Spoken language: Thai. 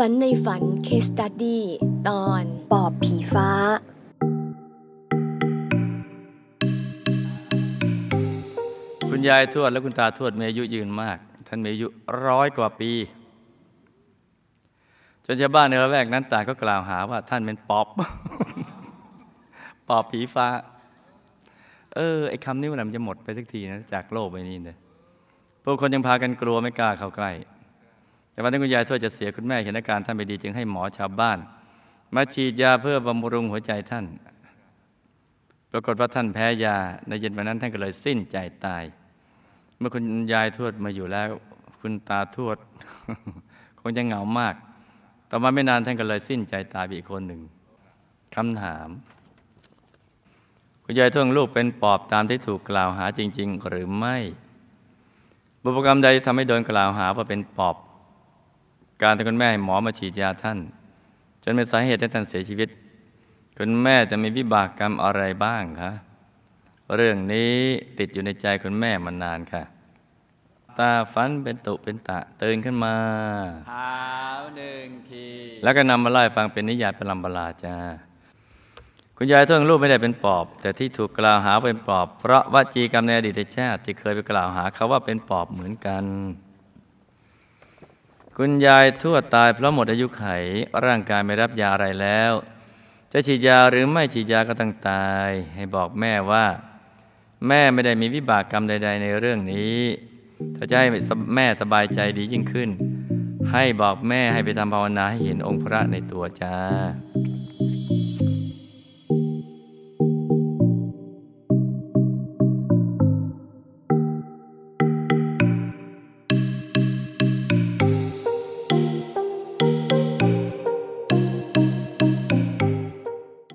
ฝันในฝันเคสตัดดี้ตอนปอบผีฟ้า คุณยายทวดและคุณตาทวดมีอายุยืนมาก ท่านมีอายุร้อยกว่าปี จนชาวบ้านในละแวกนั้นต่างก็กล่าวหาว่าท่านเป็นปอบ ปอบผีฟ้า เออไอ้คำนี้มันจะหมดไปสักทีนะจากโลกใบนี้เนี่ยพวกคนยังพากันกลัวไม่กล้าเข้าใกล้ แต่วันที่คุณยายทวดจะเสียคุณแม่เห็นอาการท่านไม่ดีจึงให้หมอชาวบ้าน มาฉีดยาเพื่อบำรุงหัวใจท่าน ปรากฏว่าท่านแพ้ยาในเย็นวันนั้นท่านก็เลยสิ้นใจตาย เมื่อคุณยายทวดมาอยู่แล้ว คุณตาทวด คงจะเหงามาก ต่อมาไม่นานท่านก็เลยสิ้นใจตายไปอีกคนหนึ่งคำถาม คุณยายทวดลูกเป็นปอบตามที่ถูกกล่าวหาจริง ๆ หรือไม่ บุพกรรมใดทำให้โดนกล่าวหาว่าเป็นปอบ การที่คุณแม่ให้หมอมาฉีดยาท่าน จนเป็นสาเหตุให้ท่านเสียชีวิต คุณแม่จะมีวิบากกรรมอะไรบ้างคะเรื่องนี้ติดอยู่ในใจคุณแม่มานานค่ะ ตาฝันเป็นตุเป็นตะตื่นขึ้นมาเท้าหนึ่งทีแล้วก็นำมาไล่ฟังเป็นนิยายเป็นลำบลาจ้าคุณยายท่วงลูกไม่ได้เป็นปอบ แต่ที่ถูกกล่าวหาเป็นปอบ เพราะวจีกรรมในอดีตชาติที่เคยไปกล่าวหาเขาว่าเป็นปอบเหมือนกัน คุณยายทั่วตายเพราะหมดอายุไข ร่างกายไม่รับยาอะไรแล้ว จะฉีดยาหรือไม่ฉีดยาก็ต้องตาย ให้บอกแม่ว่า แม่ไม่ได้มีวิบากกรรมใด ๆ ในเรื่องนี้ถ้าจะให้แม่สบายใจดียิ่งขึ้น ให้บอกแม่ให้ไปทำภาวนาให้เห็นองค์พระในตัวจ้า